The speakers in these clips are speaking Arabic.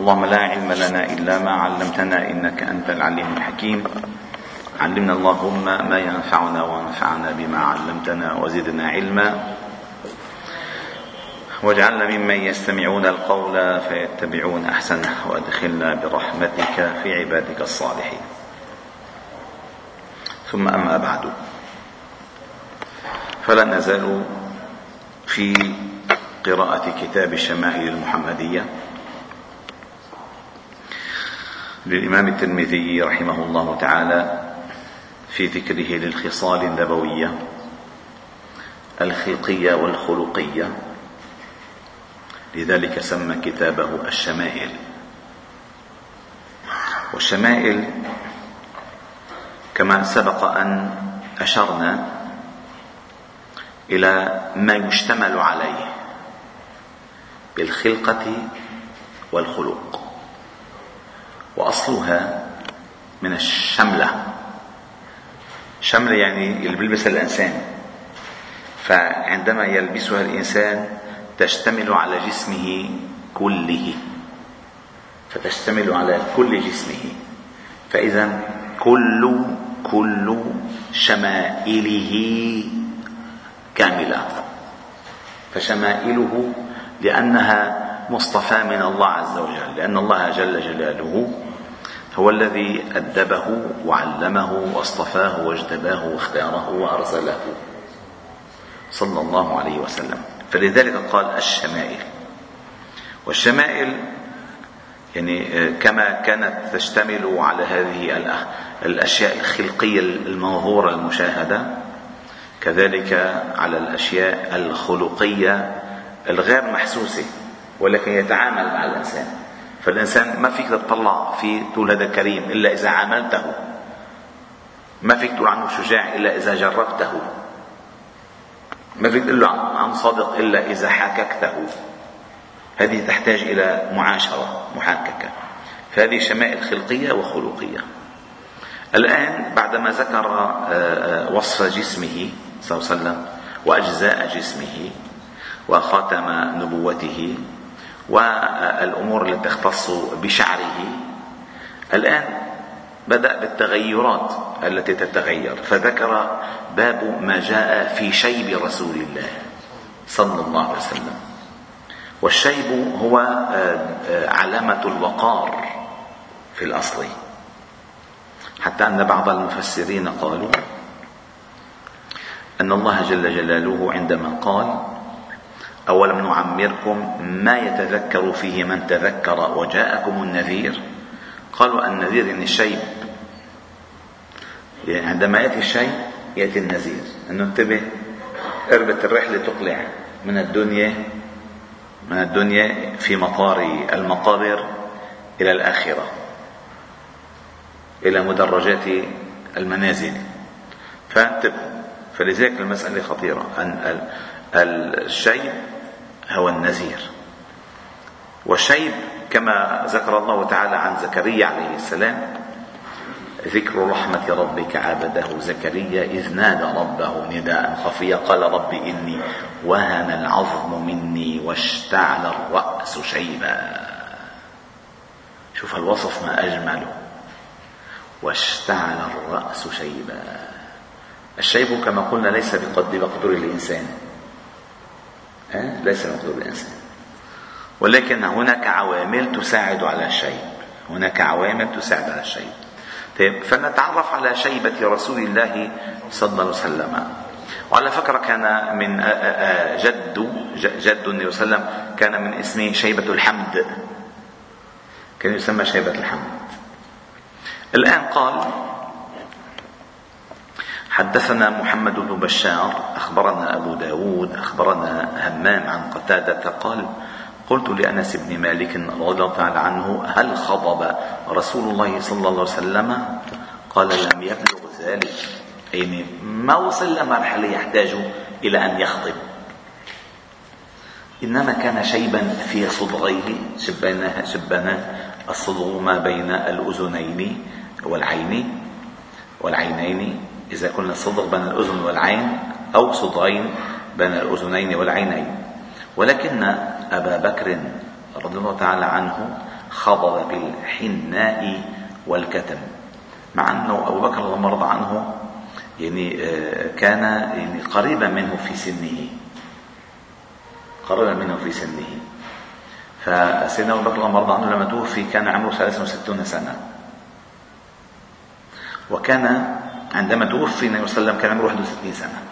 اللهم لا علم لنا إلا ما علمتنا إنك أنت العليم الحكيم. علمنا اللهم ما ينفعنا وانفعنا بما علمتنا وزدنا علما. واجعلنا ممن يستمعون القول فيتبعون أحسنه وادخلنا برحمتك في عبادك الصالحين. ثم أما بعد. فلا نزال في قراءة كتاب الشمائل المحمدية. للإمام الترمذي رحمه الله تعالى في ذكره للخصال النبوية الخلقية والخلقية. لذلك سمى كتابه الشمائل. والشمائل كما سبق أن أشرنا إلى ما يشتمل عليه بالخلقة والخلق. وأصلها من الشملة. شملة يعني اللي بيلبسها الإنسان. فعندما يلبسها الإنسان تشتمل على جسمه كله. فتشتمل على كل جسمه. فإذا كل كل شمائله كاملة. فشمائله لأنها مصطفى من الله عز وجل لأن الله جل جلاله هو الذي أدبه وعلمه واصطفاه واجتباه واختاره وأرسله صلى الله عليه وسلم. فلذلك قال الشمائل. والشمائل يعني آه، كما كانت تشتمل على هذه الأشياء الخلقية المظهوره المشاهدة كذلك على الأشياء الخلقية الغير محسوسة ولكن يتعامل مع الإنسان. فالإنسان ما فيك تطلع في تقول هذا كريم إلا إذا عاملته. ما فيك تقول عنه شجاع إلا إذا جربته. ما فيك تقول له عن صادق إلا إذا حاككته. هذه تحتاج إلى معاشرة محاككة. فهذه شمائل خلقية وخلقية. الآن بعدما ذكر آه، آه، وصف جسمه صلى الله عليه وسلم وأجزاء جسمه وخاتم نبوته والأمور التي تختص بشعره. الآن بدأ بالتغيرات التي تتغير. فذكر باب ما جاء في شيب رسول الله صلى الله عليه وسلم. والشيب هو آه، آه، علامة الوقار في الأصل. حتى أن بعض المفسرين قالوا أن الله جل جلاله عندما قال أولم نعمركم ما يتذكر فيه من تذكر وجاءكم النذير؟ قالوا النذير يعني الشيب يعني عندما يأتي الشيء يأتي النذير. أنه انتبه اربط الرحلة تقلع من الدنيا من الدنيا في مطار المقابر إلى الآخرة إلى مدرجات المنازل. فانتبه. فلذلك المسألة خطيرة. أن الشيب هو النذير. والشيب كما ذكر الله تعالى عن زكريا عليه السلام ذكر رحمة ربك عبده زكريا إذ نادى ربه نداء خفيا قال رب إني وهن العظم مني واشتعل الرأس شيبا. شوف الوصف ما أجمله. واشتعل الرأس شيبا. الشيب كما قلنا ليس بقدر الإنسان. ليس بقدر الإنسان. ولكن هناك عوامل تساعد على الشيب هناك عوامل تساعد على الشيب طيب فنتعرف على شيبة رسول الله صلى الله عليه وسلم. وعلى فكرة كان من جد جد النبي صلى الله عليه وسلم كان من اسمه شيبة الحمد. كان يسمى شيبة الحمد. الآن قال حدثنا محمد بن بشار أخبرنا أبو داود أخبرنا همام عن قتادة قال قلت لأنس بن مالك رضي الله تعالى عنه هل خضب رسول الله صلى الله عليه وسلم؟ قال لم يبلغ ذلك. يعني ما وصل لمرحلة يحتاج إلى أن يخطب. إنما كان شيبا في صدغيه شبانه شبانه الصدغ ما بين الأذنين والعين والعينين إذا كنا الصدغ بين الأذن والعين أو صدغين بين الأذنين والعينين. ولكن أبا بكر رضي الله تعالى عنه خضب بالحناء والكتم. مع أنه أبو بكر رضي الله عنه يعني آه، كان يعني قريبا منه في سنه. قريبا منه في سنه. فسيدنا أبو بكر رضي عنه لما توفي كان عمره 63 سنة. وكان عندما توفي النبي صلى الله عليه وسلم كان عمره 61 سنة.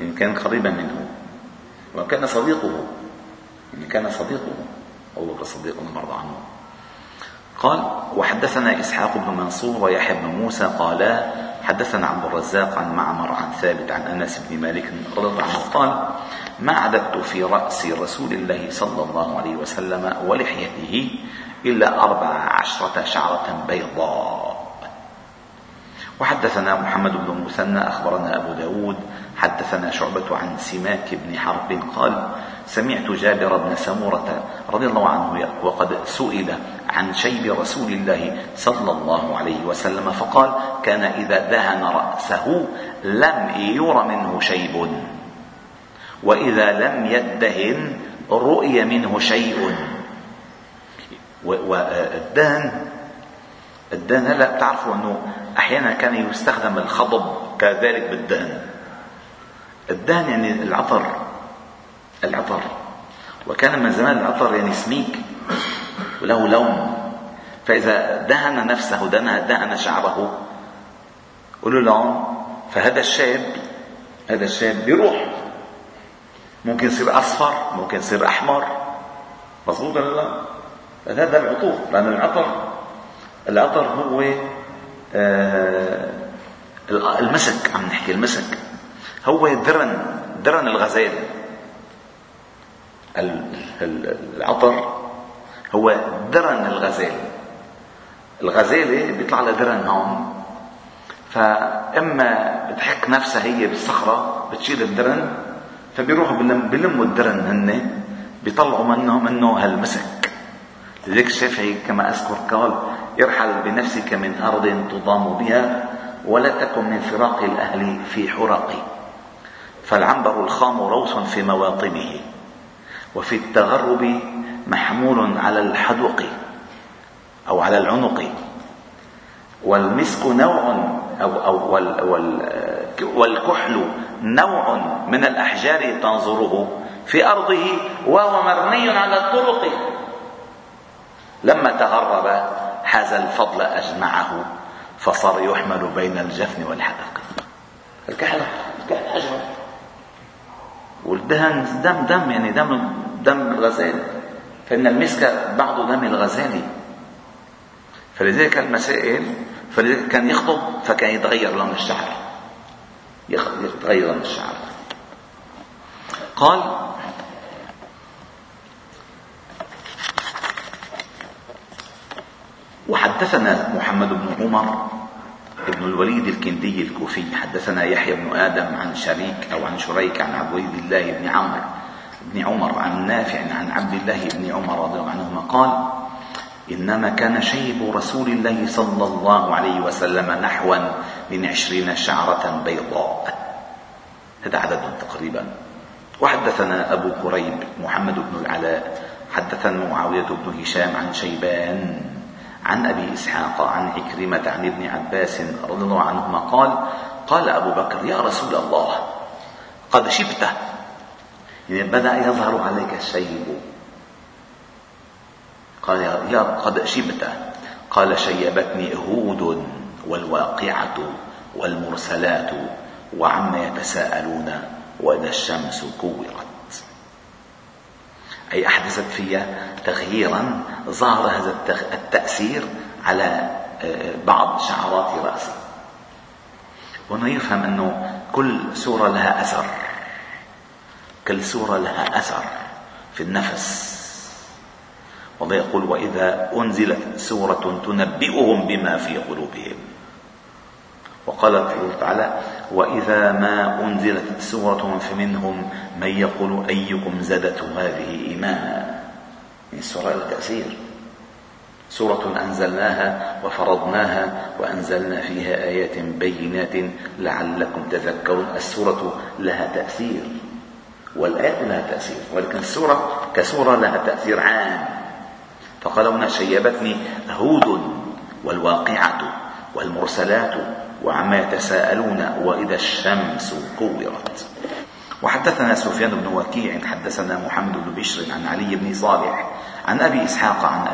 يعني كان قريبا منه. وكان صديقه. يعني كان صديقه. أبو بكر الصديق رضي الله عنه. قال وحدثنا إسحاق بن منصور ويحيى بن موسى قالا حدثنا عبد الرزاق عن معمر عن ثابت عن أنس بن مالك رضي الله عنه. قال ما عددت في رأس رسول الله صلى الله عليه وسلم ولحيته إلا أربع عشرة شعرة بيضاء. وحدثنا محمد بن مثنى أخبرنا أبو داود حدثنا شعبة عن سماك بن حرب قال سمعت جابر بن سمورة رضي الله عنه وقد سئل عن شيب رسول الله صلى الله عليه وسلم فقال كان إذا دهن رأسه لم ير منه شيب. وإذا لم يدهن رؤي منه شيء. والدهن الدهن هلا بتعرفوا إنه أحيانا كان يستخدم الخضب كذلك بالدهن. الدهن يعني العطر العطر. وكان من زمان العطر يعني سميك وله لون. فإذا دهن نفسه دهن, دهن شعره وله لون فهذا الشاب هذا الشاب بيروح. ممكن يصير أصفر ممكن يصير أحمر. مضبوط ولا لا؟ هذا العطور لأن العطر العطر هو المسك عم نحكي المسك. هو درن درن الغزال. العطر هو درن الغزال. الغزالة بيطلع لها درن هون. فإما بتحك نفسها هي بالصخرة بتشيل الدرن فبيروحوا بلموا الدرن هن بيطلعوا منه منه هالمسك. لذلك الشافعي كما أذكر قال ارحل بنفسك من أرض تضام بها ولا تكن من فراق الأهل في حرق فالعنبر الخام روس في مواطنه وفي التغرب محمول على الحدق أو على العنق. والمسك نوع أو, أو وال وال والكحل نوع من الأحجار تنظره في أرضه وهو مرمي على الطرق لما تغرب حاز الفضل أجمعه فصار يحمل بين الجفن والحدق الكحل الكحل أجمل والدهن دم دم يعني دم دم الغزال فإن المسك بعض دم الغزال فلذلك المسائل فلذلك كان يخطب فكان يتغير لون الشعر. يتغير لون الشعر. قال وحدثنا محمد بن عمر ابن الوليد الكندي الكوفي. حدثنا يحيى بن آدم عن شريك أو عن شريك عن عبيد الله بن عمرو بن عمر عن نافع عن عبد الله بن عمر رضي الله عنهما قال إنما كان شيب رسول الله صلى الله عليه وسلم نحوا من عشرين شعرة بيضاء. هذا عدد تقريبا. وحدثنا أبو كريب محمد بن العلاء. حدثنا معاوية بن هشام عن شيبان. عن أبي إسحاق عن عكرمة عن ابن عباس رضي الله عنهما قال قال أبو بكر يا رسول الله قد شبت يعني بدأ يظهر عليك الشيب. قال يا قد شبت قال شيبتني هود والواقعة والمرسلات وعما يتساءلون وإذا الشمس كورت. أي أحدثت فيها تغييرا ظهر هذا التأثير على آه، بعض شعرات رأسه وهنا يفهم أنه كل سورة لها أثر. كل سورة لها أثر في النفس. والله يقول وإذا أنزلت سورة تنبئهم بما في قلوبهم. وقال الله تعالى وإذا ما أنزلت سورة فمنهم من يقول أيكم زادته هذه إيمانا. من السورة التأثير سورة أنزلناها وفرضناها وأنزلنا فيها آيات بينات لعلكم تذكرون. السورة لها تأثير. والآيات لها تأثير ولكن السورة كسورة لها تأثير عام. فقال هنا شيبتني هود والواقعة والمرسلات وعما يتساءلون وإذا الشمس كورت. وحدثنا سفيان بن وكيع حدثنا محمد بن بشر عن علي بن صالح عن أبي إسحاق عن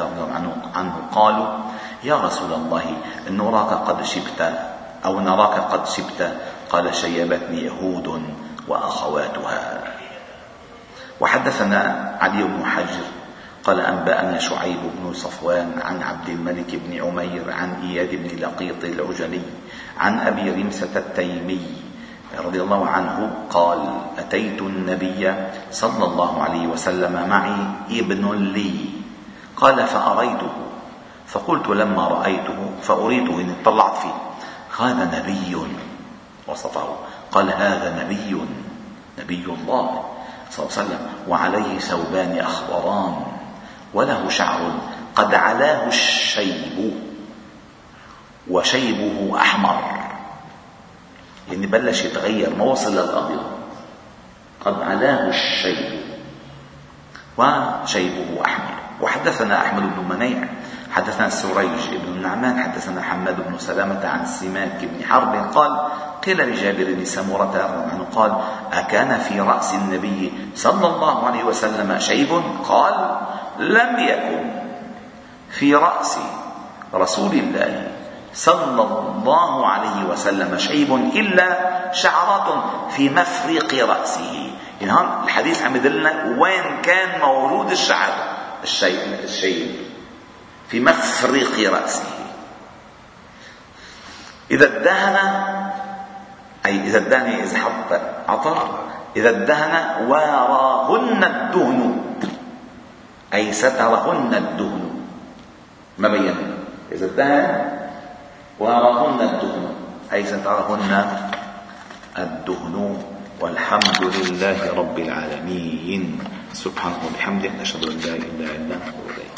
رضي الله عنه, عنه قالوا يا رسول الله نراك قد شبت أو نراك قد شبت قال شيبتني يهود وأخواتها. وحدثنا علي بن حجر قال أنبأنا شعيب بن صفوان عن عبد الملك بن عمير عن إياد بن لقيط العجلي عن أبي رمسة التيمي رضي الله عنه قال أتيت النبي صلى الله عليه وسلم معي ابن لي. قال فأريته. فقلت لما رأيته فأريته إن اطلعت فيه. هذا نبي. وصفه. قال هذا نبي. نبي الله صلى الله عليه وسلم. وعليه ثوبان أخضران. وله شعر قد علاه الشيب وشيبه أحمر. يعني بلش يتغير ما وصل للأبيض. قد علاه الشيب وشيبه أحمر. وحدثنا أحمد بن منيع حدثنا سريج بن النعمان حدثنا حماد بن سلامة عن سماك بن حرب قال قيل لجابر بن سمرة عنه قال أكان في رأس النبي صلى الله عليه وسلم شيب؟ قال لم يكن في رأس رسول الله صلى الله عليه وسلم شيب إلا شعرات في مفرق رأسه. يعني هون الحديث عم يدلنا وين كان موجود الشعر الشيب الشيب في مفرق رأسه. إذا ادهن أي إذا ادهن إذا حط عطر إذا ادهن واراهن الدهن. أي سترهن الدهن. ما بين؟ إذا ادهن واراهن الدهن. أي سترهن الدهن. والحمد لله رب العالمين. سبحانه وبحمده نشهد أن لا إله إلا الله